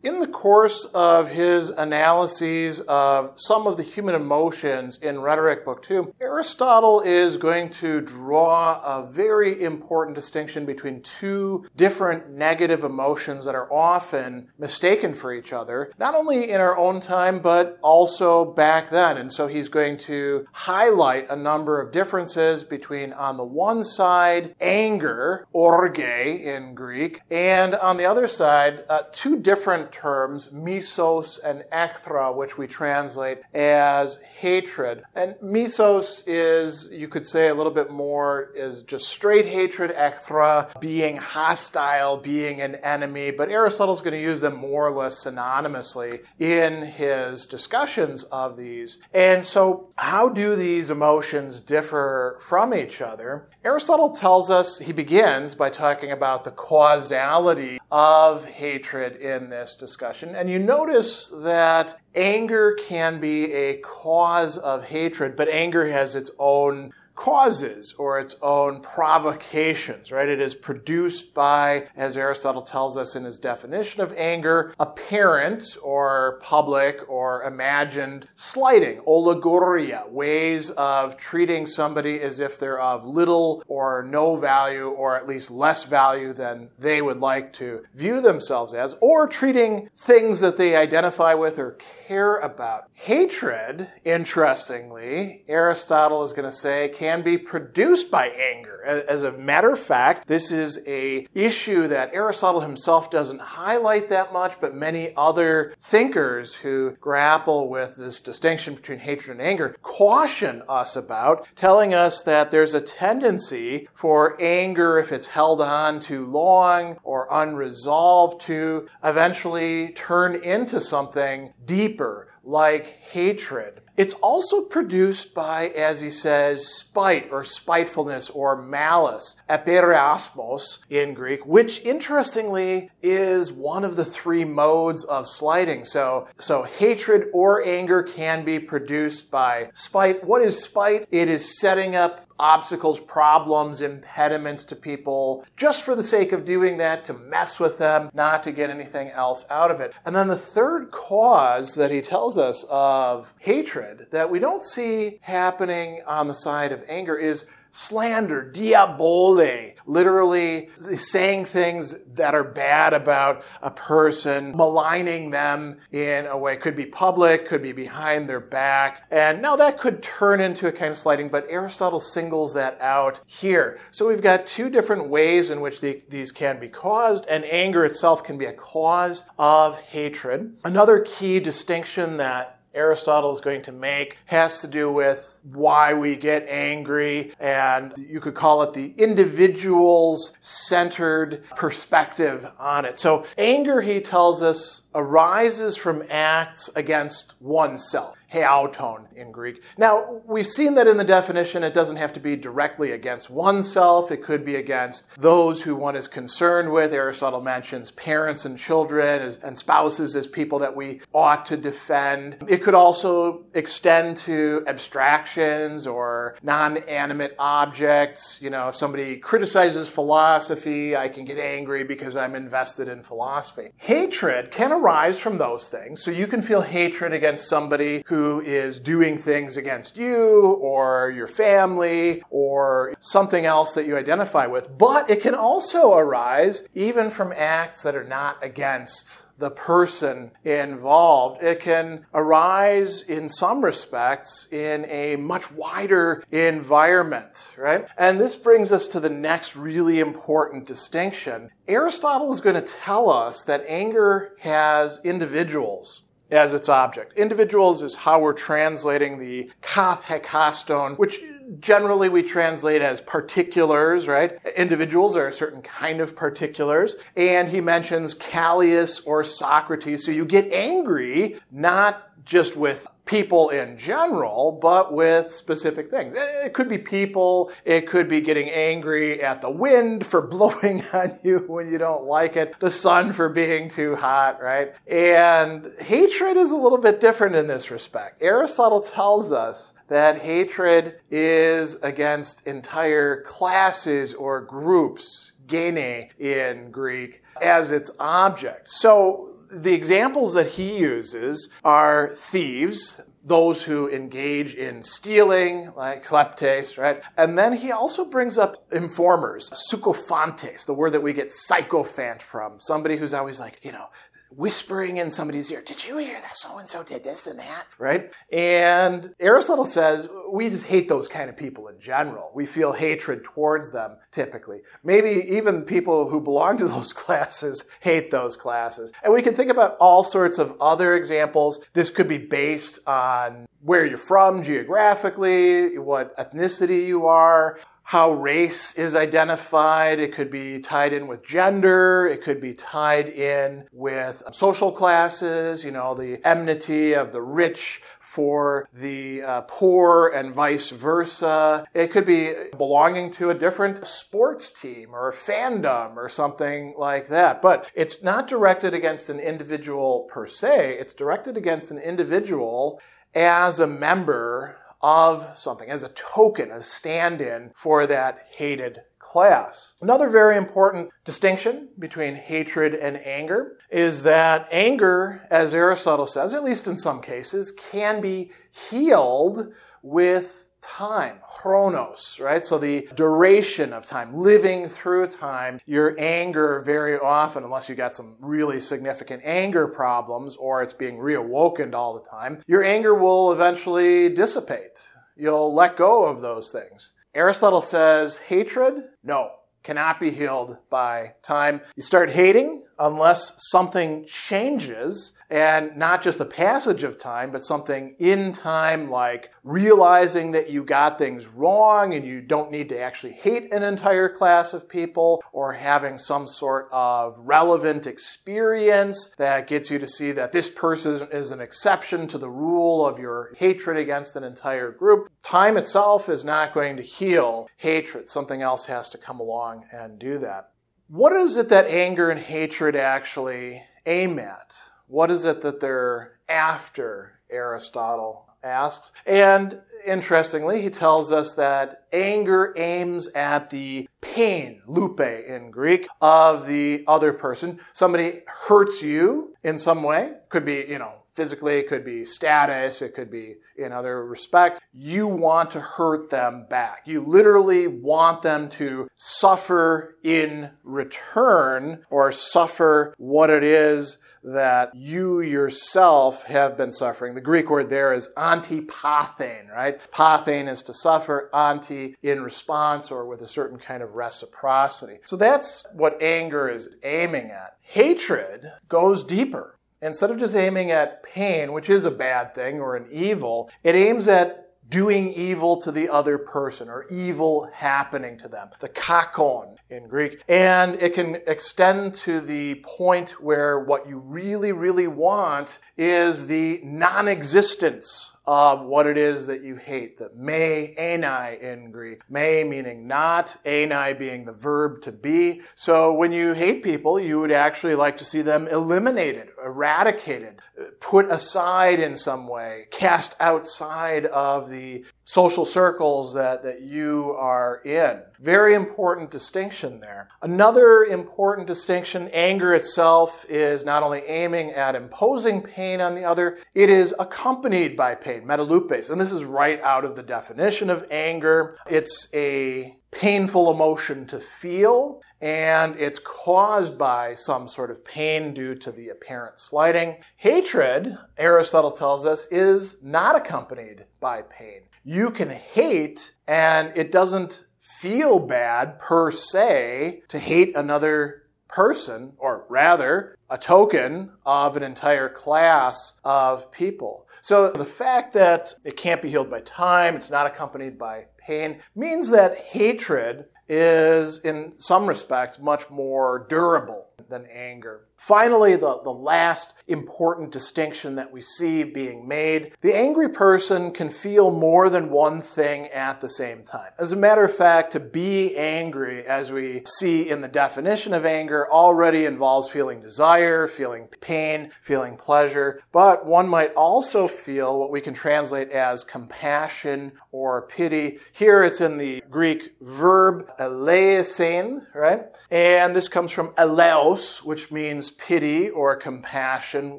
In the course of his analyses of some of the human emotions in Rhetoric Book 2, Aristotle is going to draw a very important distinction between two different negative emotions that are often mistaken for each other, not only in our own time, but also back then. And so he's going to highlight a number of differences between, on the one side, anger, orge in Greek, and on the other side, uh, two different terms, misos and echthra, which we translate as hatred. And misos is, you could say a little bit more, is just straight hatred, echthra, being hostile, being an enemy. But Aristotle's going to use them more or less synonymously in his discussions of these. And so, how do these emotions differ from each other? Aristotle tells us, he begins by talking about the causality of hatred in this discussion. And you notice that anger can be a cause of hatred, but anger has its own causes or its own provocations, right? It is produced by, as Aristotle tells us in his definition of anger, apparent or public or imagined slighting, oligoria, ways of treating somebody as if they're of little or no value or at least less value than they would like to view themselves as, or treating things that they identify with or care about. Hatred, interestingly, Aristotle is going to say, can can be produced by anger. As a matter of fact, this is a issue that Aristotle himself doesn't highlight that much, but many other thinkers who grapple with this distinction between hatred and anger caution us about, telling us that there's a tendency for anger, if it's held on too long or unresolved, to eventually turn into something deeper like hatred. It's also produced by, as he says, spite or spitefulness or malice, epeirasmos in Greek, which interestingly is one of the three modes of slighting. So, so hatred or anger can be produced by spite. What is spite? It is setting up obstacles, problems, impediments to people just for the sake of doing that, to mess with them, not to get anything else out of it. And then the third cause that he tells us of hatred that we don't see happening on the side of anger is slander, diabole, literally saying things that are bad about a person, maligning them in a way. Could be public, could be behind their back. And now that could turn into a kind of slighting, but Aristotle singles that out here. So we've got two different ways in which the, these can be caused, and anger itself can be a cause of hatred. Another key distinction that Aristotle is going to make has to do with why we get angry, and you could call it the individual's centered perspective on it. So, anger, he tells us, arises from acts against oneself heauton in Greek. Now, we've seen that in the definition, it doesn't have to be directly against oneself. It could be against those who one is concerned with. Aristotle mentions parents and children as, and spouses as people that we ought to defend. It could also extend to abstractions or non-animate objects. You know, if somebody criticizes philosophy, I can get angry because I'm invested in philosophy. Hatred can arise from those things. So you can feel hatred against somebody who who is doing things against you or your family or something else that you identify with. But it can also arise even from acts that are not against the person involved. It can arise in some respects in a much wider environment, right? And this brings us to the next really important distinction. Aristotle is going to tell us that anger has individuals as its object. Individuals is how we're translating the kath hekaston, which generally we translate as particulars, right? Individuals are a certain kind of particulars. And he mentions Callias or Socrates. So you get angry not just with people in general, but with specific things. It could be people, it could be getting angry at the wind for blowing on you when you don't like it, the sun for being too hot, right? And hatred is a little bit different in this respect. Aristotle tells us that hatred is against entire classes or groups, gene in Greek, as its object. So the examples that he uses are thieves, those who engage in stealing, like kleptes, right? And then he also brings up informers, sycophantes, the word that we get sycophant from, somebody who's always like, you know, whispering in somebody's ear, did you hear that so and so did this and that? Right? And Aristotle says we just hate those kind of people in general. We feel hatred towards them typically. Maybe even people who belong to those classes hate those classes. And we can think about all sorts of other examples. This could be based on where you're from geographically, what ethnicity you are, how race is identified. It could be tied in with gender. It could be tied in with social classes, you know, the enmity of the rich for the uh, poor and vice versa. It could be belonging to a different sports team or fandom or something like that. But it's not directed against an individual per se. It's directed against an individual as a member of something, as a token, a stand in for that hated class. Another very important distinction between hatred and anger is that anger, as Aristotle says, at least in some cases, can be healed with time, chronos, right? So the duration of time, living through time, your anger very often, unless you got some really significant anger problems or it's being reawoken all the time, your anger will eventually dissipate. You'll let go of those things. Aristotle says hatred, no, cannot be healed by time. You start hating, unless something changes and not just the passage of time, but something in time like realizing that you got things wrong and you don't need to actually hate an entire class of people or having some sort of relevant experience that gets you to see that this person is an exception to the rule of your hatred against an entire group. Time itself is not going to heal hatred. Something else has to come along and do that. What is it that anger and hatred actually aim at? What is it that they're after, Aristotle asks? And interestingly, he tells us that anger aims at the pain, lupe in Greek, of the other person. Somebody hurts you in some way. Could be, you know, physically, it could be status, it could be in other respects. You want to hurt them back. You literally want them to suffer in return or suffer what it is that you yourself have been suffering. The Greek word there is antipathen, right? Pathen is to suffer, anti in response or with a certain kind of reciprocity. So that's what anger is aiming at. Hatred goes deeper. Instead of just aiming at pain, which is a bad thing or an evil, it aims at doing evil to the other person or evil happening to them. The kakon in Greek. And it can extend to the point where what you really, really want is the non-existence of what it is that you hate. The me enai in Greek. Me meaning not, enai being the verb to be. So when you hate people, you would actually like to see them eliminated, eradicated, put aside in some way, cast outside of the social circles that, that you are in. Very important distinction there. Another important distinction, anger itself is not only aiming at imposing pain on the other, it is accompanied by pain, metalupes. And this is right out of the definition of anger. It's a painful emotion to feel, and it's caused by some sort of pain due to the apparent slighting. Hatred, Aristotle tells us, is not accompanied by pain you can hate and it doesn't feel bad per se to hate another person, or rather, a token of an entire class of people. So the fact that it can't be healed by time, it's not accompanied by pain, means that hatred is, in some respects, much more durable than anger. Finally, the, the last important distinction that we see being made the angry person can feel more than one thing at the same time. As a matter of fact, to be angry, as we see in the definition of anger, already involves feeling desire, feeling pain, feeling pleasure, but one might also feel what we can translate as compassion or pity. Here it's in the Greek verb eleisen, right? And this comes from eleos, which means pity or compassion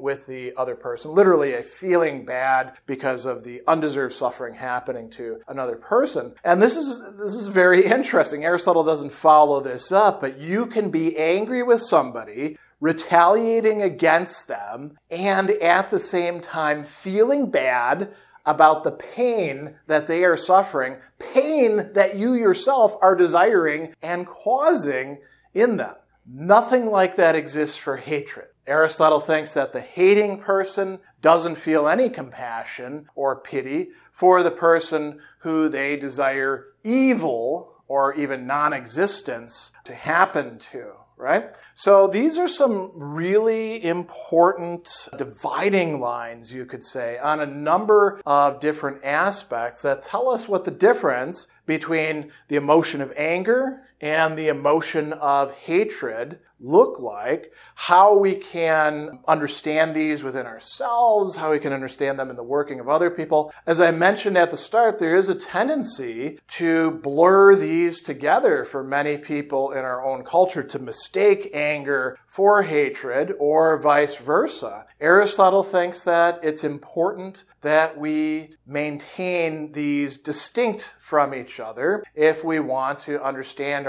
with the other person. Literally a feeling bad because of the undeserved suffering happening to another person. And this is, this is very interesting. Aristotle doesn't follow this up, but you can be angry with somebody retaliating against them, and at the same time feeling bad about the pain that they are suffering, pain that you yourself are desiring and causing in them. Nothing like that exists for hatred. Aristotle thinks that the hating person doesn't feel any compassion or pity for the person who they desire evil or even non existence to happen to right? So these are some really important dividing lines, you could say, on a number of different aspects that tell us what the difference between the emotion of anger and the emotion of hatred look like, how we can understand these within ourselves, how we can understand them in the working of other people. As I mentioned at the start, there is a tendency to blur these together for many people in our own culture to mistake anger for hatred or vice versa. Aristotle thinks that it's important that we maintain these distinct from each other if we want to understand